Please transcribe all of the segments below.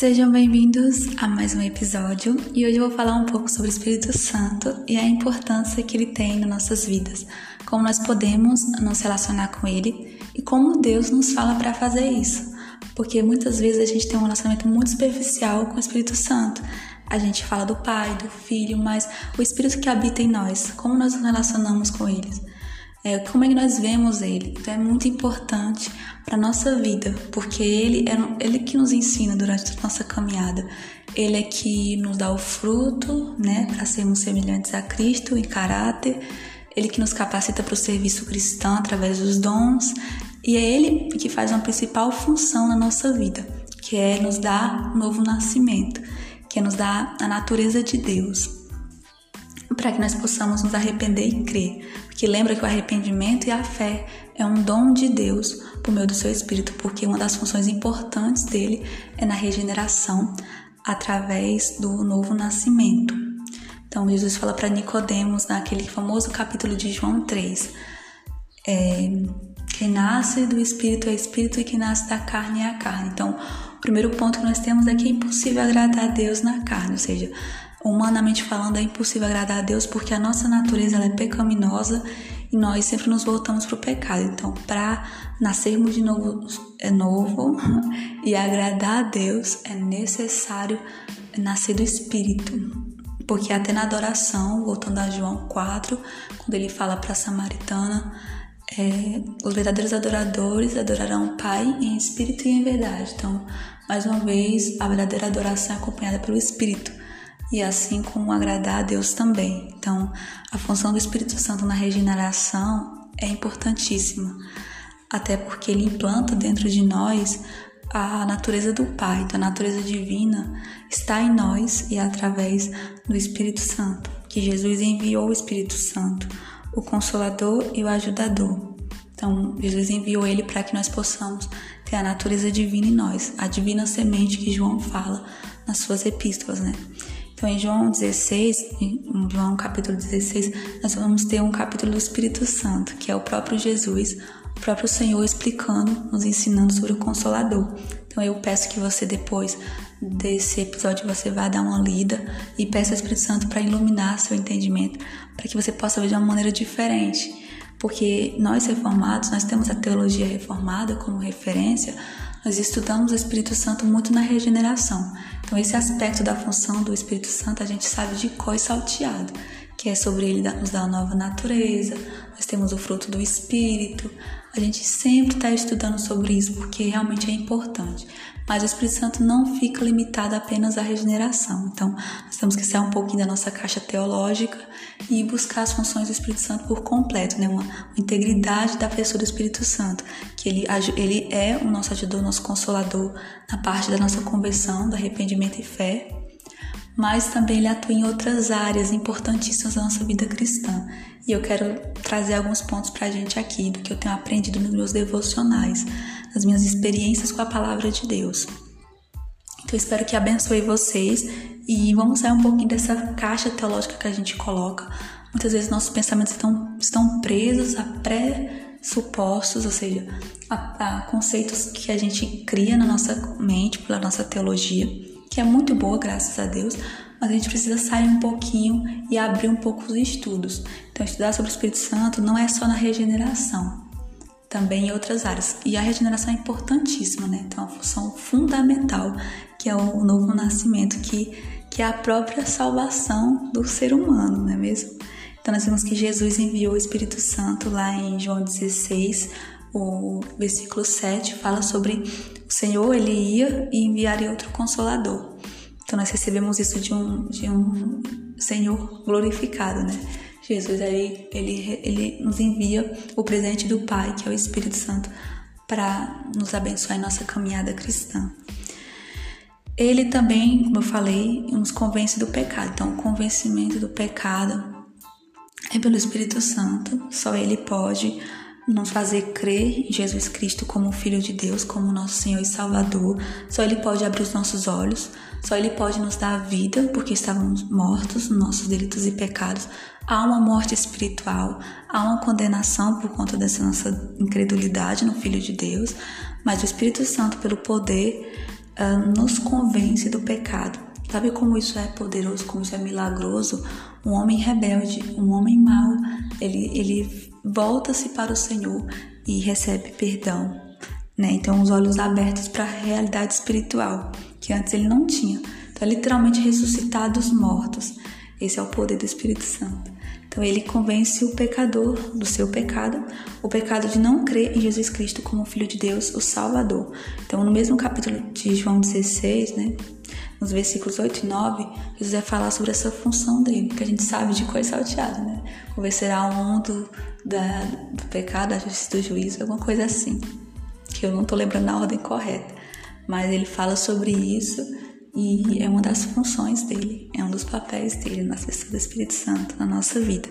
Sejam bem-vindos a mais um episódio e hoje eu vou falar um pouco sobre o Espírito Santo e a importância que ele tem nas nossas vidas, como nós podemos nos relacionar com ele e como Deus nos fala para fazer isso, porque muitas vezes a gente tem um relacionamento muito superficial com o Espírito Santo. A gente fala do Pai, do Filho, mas o Espírito que habita em nós, como nós nos relacionamos com eles? É, como é que nós vemos ele? Então é muito importante para nossa vida, porque ele é ele que nos ensina durante a nossa caminhada. Ele é que nos dá o fruto, né, para sermos semelhantes a Cristo em caráter. Ele que nos capacita para o serviço cristão através dos dons. E é ele que faz uma principal função na nossa vida, que é nos dar um novo nascimento, que é nos dar a natureza de Deus, para que nós possamos nos arrepender e crer. Porque lembra que o arrependimento e a fé é um dom de Deus por meio do seu Espírito, porque uma das funções importantes dele é na regeneração através do novo nascimento. Então Jesus fala para Nicodemos naquele famoso capítulo de João 3, é, quem nasce do Espírito é Espírito e quem nasce da carne é a carne. Então, o primeiro ponto que nós temos é que é impossível agradar a Deus na carne, ou seja, Humanamente falando, é impossível agradar a Deus porque a nossa natureza é pecaminosa e nós sempre nos voltamos para o pecado. Então, para nascermos de novo, é novo e agradar a Deus, é necessário nascer do Espírito. Porque até na adoração, voltando a João 4, quando ele fala para a samaritana, é, os verdadeiros adoradores adorarão o Pai em espírito e em verdade. Então, mais uma vez, a verdadeira adoração é acompanhada pelo Espírito e assim como agradar a Deus também. Então, a função do Espírito Santo na regeneração é importantíssima, até porque ele implanta dentro de nós a natureza do Pai, então a natureza divina está em nós e é através do Espírito Santo, que Jesus enviou o Espírito Santo, o Consolador e o Ajudador. Então, Jesus enviou ele para que nós possamos ter a natureza divina em nós, a divina semente que João fala nas suas epístolas, né? Então, em João 16, em João capítulo 16, nós vamos ter um capítulo do Espírito Santo, que é o próprio Jesus, o próprio Senhor explicando, nos ensinando sobre o Consolador. Então, eu peço que você depois desse episódio você vá dar uma lida e peça ao Espírito Santo para iluminar seu entendimento, para que você possa ver de uma maneira diferente. Porque nós reformados, nós temos a teologia reformada como referência, nós estudamos o Espírito Santo muito na regeneração. Então, esse aspecto da função do Espírito Santo a gente sabe de cor e salteado, que é sobre ele nos dar uma nova natureza, nós temos o fruto do Espírito. A gente sempre está estudando sobre isso porque realmente é importante. Mas o Espírito Santo não fica limitado apenas à regeneração. Então, nós temos que sair um pouquinho da nossa caixa teológica e buscar as funções do Espírito Santo por completo, né? Uma, uma integridade da pessoa do Espírito Santo, que ele, ele é o nosso ajudador, nosso consolador na parte da nossa conversão, do arrependimento e fé, mas também ele atua em outras áreas importantíssimas da nossa vida cristã. E eu quero trazer alguns pontos para a gente aqui do que eu tenho aprendido nos meus devocionais as minhas experiências com a palavra de Deus. Então, espero que abençoe vocês e vamos sair um pouquinho dessa caixa teológica que a gente coloca. Muitas vezes nossos pensamentos estão, estão presos a pressupostos, ou seja, a, a conceitos que a gente cria na nossa mente pela nossa teologia, que é muito boa, graças a Deus, mas a gente precisa sair um pouquinho e abrir um pouco os estudos. Então, estudar sobre o Espírito Santo não é só na regeneração, também em outras áreas. E a regeneração é importantíssima, né? Então, é uma função fundamental, que é o novo nascimento, que, que é a própria salvação do ser humano, não é mesmo? Então, nós vemos que Jesus enviou o Espírito Santo lá em João 16, o versículo 7 fala sobre o Senhor, ele ia e enviaria outro consolador. Então, nós recebemos isso de um, de um Senhor glorificado, né? Jesus aí ele, ele nos envia o presente do Pai, que é o Espírito Santo, para nos abençoar em nossa caminhada cristã. Ele também, como eu falei, nos convence do pecado. Então, o convencimento do pecado é pelo Espírito Santo. Só Ele pode nos fazer crer em Jesus Cristo como Filho de Deus, como nosso Senhor e Salvador. Só Ele pode abrir os nossos olhos. Só Ele pode nos dar vida, porque estávamos mortos nos nossos delitos e pecados. Há uma morte espiritual, há uma condenação por conta dessa nossa incredulidade no Filho de Deus, mas o Espírito Santo, pelo poder uh, nos convence do pecado. Sabe como isso é poderoso, como isso é milagroso? Um homem rebelde, um homem mau, ele, ele volta-se para o Senhor e recebe perdão. Né? Então, os olhos abertos para a realidade espiritual, que antes ele não tinha. Então, é literalmente ressuscitar dos mortos. Esse é o poder do Espírito Santo. Então ele convence o pecador do seu pecado, o pecado de não crer em Jesus Cristo como Filho de Deus, o Salvador. Então, no mesmo capítulo de João 16, né, nos versículos 8 e 9, Jesus vai falar sobre essa função dele, que a gente sabe de coisa salteada, né? Convencerá o mundo da, do pecado, da justiça do juízo, alguma coisa assim, que eu não estou lembrando na ordem correta. Mas ele fala sobre isso e é uma das funções dele, é um dos papéis dele na sessão do Espírito Santo na nossa vida.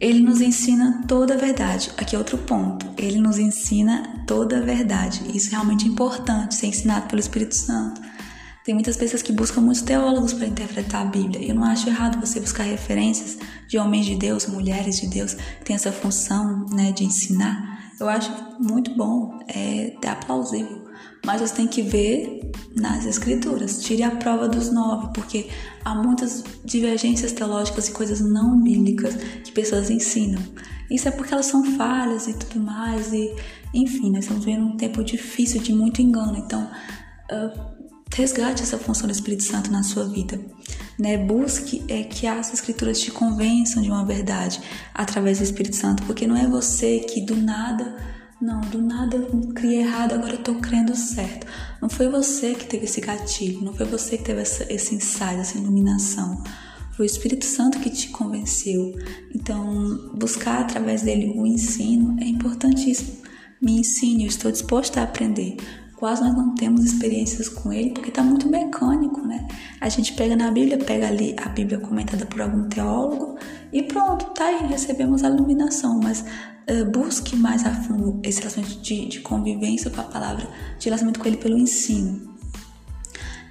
Ele nos ensina toda a verdade. Aqui é outro ponto. Ele nos ensina toda a verdade. Isso é realmente importante, ser ensinado pelo Espírito Santo. Tem muitas pessoas que buscam muitos teólogos para interpretar a Bíblia. Eu não acho errado você buscar referências de homens de Deus, mulheres de Deus, que têm essa função né, de ensinar. Eu acho muito bom, é, é plausível mas você tem que ver nas escrituras. Tire a prova dos nove, porque há muitas divergências teológicas e coisas não bíblicas que pessoas ensinam. Isso é porque elas são falhas e tudo mais, e enfim, nós estamos vivendo um tempo difícil de muito engano. Então, uh, resgate essa função do Espírito Santo na sua vida. Né? Busque é, que as escrituras te convençam de uma verdade através do Espírito Santo, porque não é você que do nada não, do nada eu criei errado, agora eu tô crendo certo. Não foi você que teve esse gatilho, não foi você que teve essa, esse insight, essa iluminação. Foi o Espírito Santo que te convenceu. Então, buscar através dele o ensino é importantíssimo. Me ensine, eu estou disposta a aprender. Quase nós não temos experiências com ele porque está muito mecânico, né? A gente pega na Bíblia, pega ali a Bíblia comentada por algum teólogo e pronto, tá aí, recebemos a iluminação. Mas uh, busque mais a fundo esse relacionamento de, de, convivência com a palavra, de relacionamento com ele pelo ensino.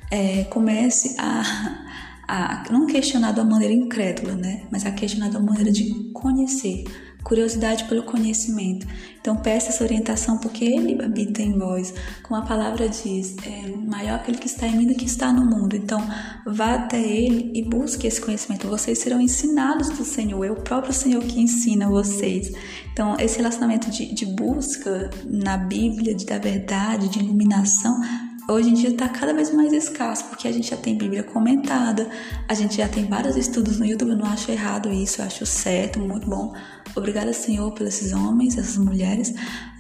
É, comece a, a não questionar de uma maneira incrédula, né? Mas a questionar de uma maneira de conhecer curiosidade pelo conhecimento. Então peça essa orientação porque ele habita em vós. Como a palavra diz, é maior aquele que está em mim do que está no mundo. Então vá até ele e busque esse conhecimento. Vocês serão ensinados do Senhor. É o próprio Senhor que ensina vocês. Então esse relacionamento de, de busca na Bíblia, de, da verdade, de iluminação, hoje em dia está cada vez mais escasso, porque a gente já tem Bíblia comentada, a gente já tem vários estudos no YouTube, eu não acho errado isso, eu acho certo, muito bom. Obrigada, Senhor, por esses homens, essas mulheres,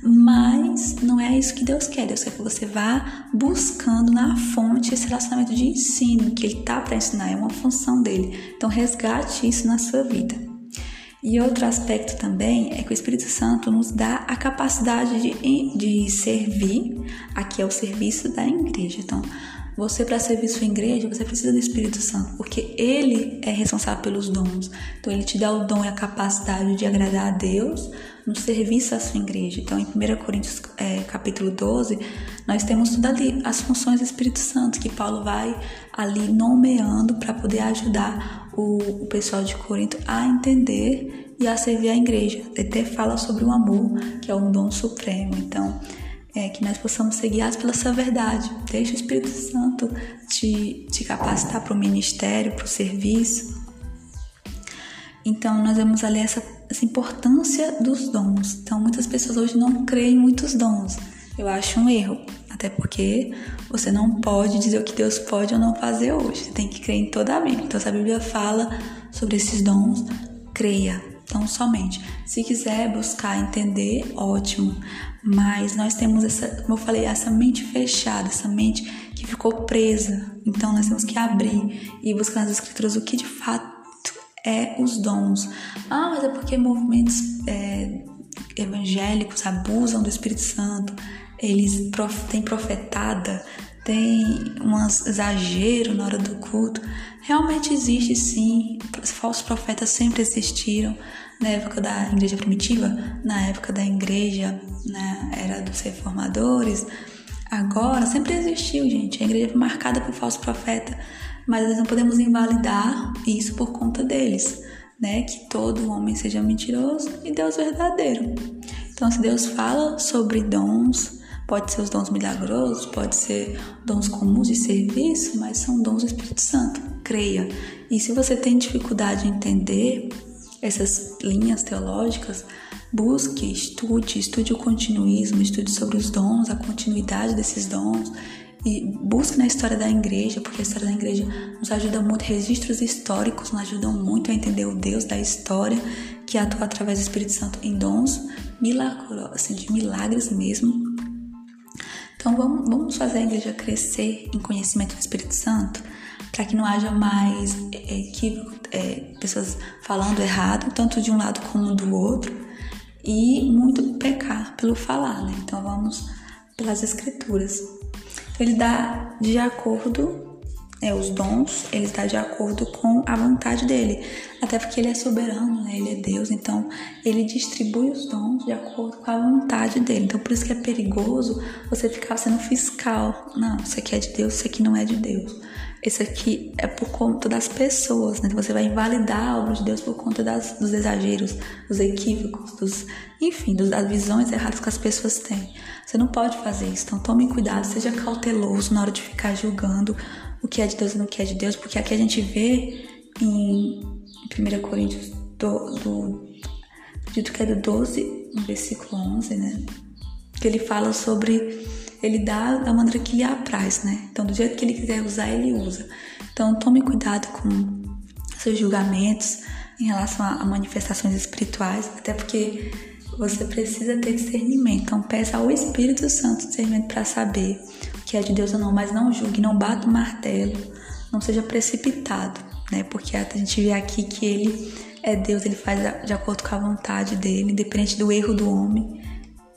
mas não é isso que Deus quer. Deus quer que você vá buscando na fonte esse relacionamento de ensino que Ele tá para ensinar, é uma função dele. Então, resgate isso na sua vida. E outro aspecto também é que o Espírito Santo nos dá a capacidade de, de servir, aqui é o serviço da igreja. Então, você, para servir sua igreja, você precisa do Espírito Santo, porque ele é responsável pelos dons. Então, ele te dá o dom e a capacidade de agradar a Deus no serviço à sua igreja. Então, em 1 Coríntios é, capítulo 12, nós temos tudo ali, as funções do Espírito Santo, que Paulo vai ali nomeando para poder ajudar o, o pessoal de Corinto a entender e a servir a igreja. Ele até fala sobre o amor, que é um dom supremo. Então, é, que nós possamos ser guiados pela sua verdade. Deixe o Espírito Santo te, te capacitar para o ministério, para o serviço. Então, nós vemos ali essa, essa importância dos dons. Então, muitas pessoas hoje não creem em muitos dons. Eu acho um erro, até porque você não pode dizer o que Deus pode ou não fazer hoje. Você tem que crer em toda a Bíblia. Então, se a Bíblia fala sobre esses dons, creia. Então, somente. Se quiser buscar entender, ótimo. Mas nós temos essa, como eu falei, essa mente fechada, essa mente que ficou presa. Então nós temos que abrir e buscar nas escrituras o que de fato é os dons. Ah, mas é porque movimentos é, evangélicos abusam do Espírito Santo, eles têm profetada, tem um exagero na hora do culto. Realmente existe sim, falsos profetas sempre existiram, na época da igreja primitiva, na época da igreja, né, era dos reformadores. Agora, sempre existiu, gente. A igreja foi marcada por falso profeta, mas nós não podemos invalidar isso por conta deles, né? Que todo homem seja mentiroso e Deus verdadeiro. Então, se Deus fala sobre dons, Pode ser os dons milagrosos, pode ser dons comuns de serviço, mas são dons do Espírito Santo. Creia. E se você tem dificuldade em entender essas linhas teológicas, busque, estude, estude o continuismo, estude sobre os dons, a continuidade desses dons e busque na história da igreja, porque a história da igreja nos ajuda muito, registros históricos nos ajudam muito a entender o Deus da história que atua através do Espírito Santo em dons milagrosos, assim, de milagres mesmo. Então vamos, vamos fazer a igreja crescer em conhecimento do Espírito Santo, para que não haja mais é, equívoco, é, pessoas falando errado, tanto de um lado como do outro, e muito pecar pelo falar, né? Então vamos pelas escrituras. Ele dá de acordo é, os dons, ele está de acordo com a vontade dele. Até porque ele é soberano, né? ele é Deus, então ele distribui os dons de acordo com a vontade dele. Então por isso que é perigoso você ficar sendo fiscal. Não, isso aqui é de Deus, isso aqui não é de Deus. Esse aqui é por conta das pessoas, né? Você vai invalidar a obra de Deus por conta das, dos exageros, dos equívocos, dos, enfim, dos, das visões erradas que as pessoas têm. Você não pode fazer isso, então tome cuidado, seja cauteloso na hora de ficar julgando o que é de Deus e o que é de Deus, porque aqui a gente vê em 1 Coríntios do, do dito que é do 12, no versículo 11, né? Que ele fala sobre ele dá da maneira que lhe apraz, né? Então, do jeito que ele quiser usar, ele usa. Então, tome cuidado com seus julgamentos em relação a manifestações espirituais, até porque você precisa ter discernimento. Então, peça ao Espírito Santo discernimento para saber que é de Deus ou não, mas não julgue, não bata o martelo, não seja precipitado, né? Porque a gente vê aqui que ele é Deus, ele faz de acordo com a vontade dele, independente do erro do homem.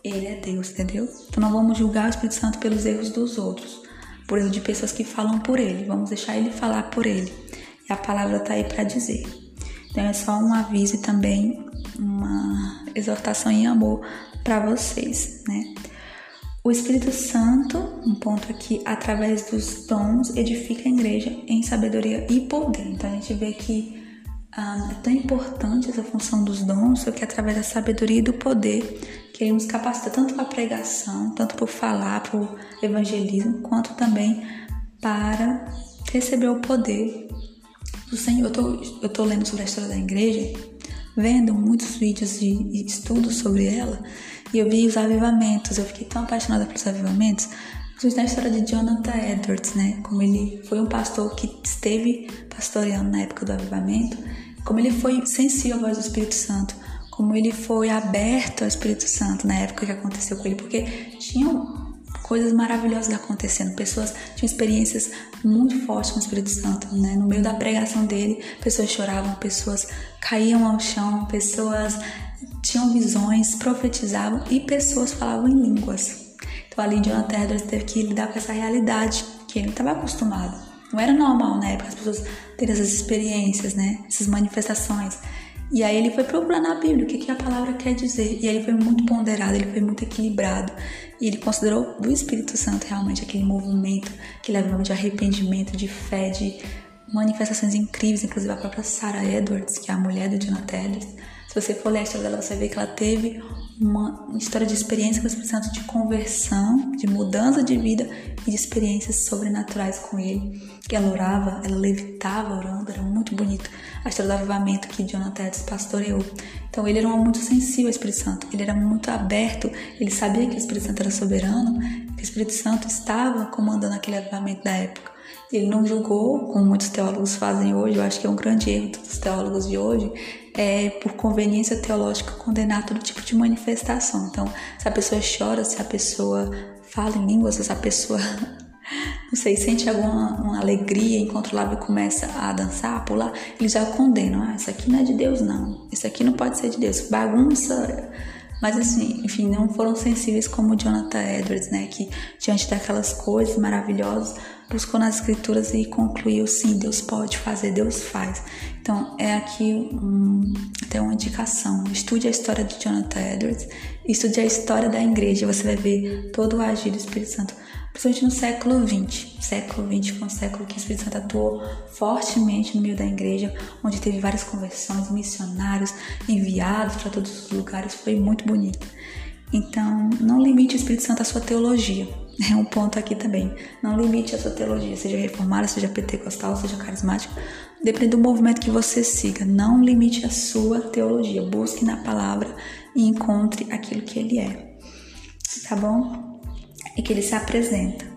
Ele é Deus, entendeu? Então não vamos julgar o Espírito Santo pelos erros dos outros, por erro de pessoas que falam por ele. Vamos deixar ele falar por ele. E a palavra está aí para dizer. Então é só um aviso e também uma exortação em amor para vocês, né? O Espírito Santo, um ponto aqui, através dos dons, edifica a igreja em sabedoria e poder. Então a gente vê que ah, é tão importante essa função dos dons, que através da sabedoria e do poder que ele nos capacita tanto para pregação, tanto para falar, para o evangelismo, quanto também para receber o poder do Senhor. Eu tô, tô lendo sobre a história da igreja, vendo muitos vídeos de estudos sobre ela, e eu vi os avivamentos. Eu fiquei tão apaixonada pelos avivamentos, principalmente na história de Jonathan Edwards, né? Como ele foi um pastor que esteve pastoreando na época do avivamento como ele foi sensível à voz do Espírito Santo, como ele foi aberto ao Espírito Santo na época que aconteceu com ele, porque tinham coisas maravilhosas acontecendo, pessoas tinham experiências muito fortes com o Espírito Santo, né? No meio da pregação dele, pessoas choravam, pessoas caíam ao chão, pessoas tinham visões, profetizavam e pessoas falavam em línguas. Então ali Jonathan Edwards teve que lidar com essa realidade que ele estava acostumado. Não era normal na época as pessoas terem essas experiências, né? Essas manifestações. E aí ele foi procurar na Bíblia o que, que a palavra quer dizer. E aí ele foi muito ponderado, ele foi muito equilibrado. E ele considerou do Espírito Santo realmente aquele movimento que leva de arrependimento, de fé, de manifestações incríveis. Inclusive a própria Sarah Edwards, que é a mulher do Jonathan Edwards. Se você for ler a história dela, você vê que ela teve uma história de experiência com o Espírito Santo de conversão, de mudança de vida e de experiências sobrenaturais com ele. Que ela orava, ela levitava orando, era muito bonito. A história do avivamento que Jonathan Edwards pastoreou. Então ele era um muito sensível ao Espírito Santo, ele era muito aberto, ele sabia que o Espírito Santo era soberano, que o Espírito Santo estava comandando aquele avivamento da época. Ele não julgou, como muitos teólogos fazem hoje, eu acho que é um grande erro dos teólogos de hoje, é, por conveniência teológica, condenar todo tipo de manifestação. Então, se a pessoa chora, se a pessoa fala em línguas, se a pessoa, não sei, sente alguma alegria incontrolável e começa a dançar, a pular, eles já condenam. Ah, isso aqui não é de Deus, não. Isso aqui não pode ser de Deus. Bagunça. Mas assim, enfim, não foram sensíveis como Jonathan Edwards, né? Que diante daquelas coisas maravilhosas, buscou nas escrituras e concluiu sim, Deus pode fazer, Deus faz. Então é aqui um, até uma indicação. Estude a história de Jonathan Edwards, estude a história da igreja, você vai ver todo o agir do Espírito Santo, principalmente no século XX. Século XX foi um século que o Espírito Santo atuou fortemente no meio da igreja, onde teve várias conversões, missionários enviados para todos os lugares, foi muito bonito. Então, não limite o Espírito Santo à sua teologia. É um ponto aqui também. Não limite a sua teologia, seja reformada, seja pentecostal, seja carismática. Depende do movimento que você siga. Não limite a sua teologia. Busque na palavra e encontre aquilo que ele é. Tá bom? E que ele se apresenta.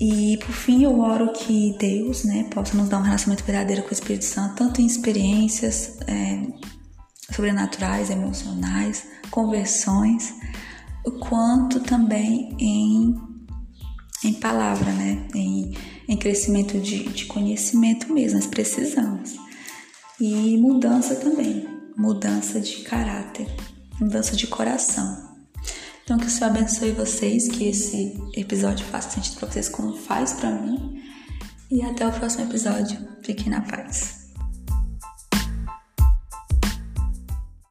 E por fim, eu oro que Deus né, possa nos dar um relacionamento verdadeiro com o Espírito Santo, tanto em experiências é, sobrenaturais, emocionais, conversões, quanto também em, em palavra, né? em, em crescimento de, de conhecimento mesmo, nós precisamos. E mudança também, mudança de caráter, mudança de coração. Então que o Senhor abençoe vocês, que esse episódio faça sentido para vocês como faz para mim. E até o próximo episódio. Fiquem na paz.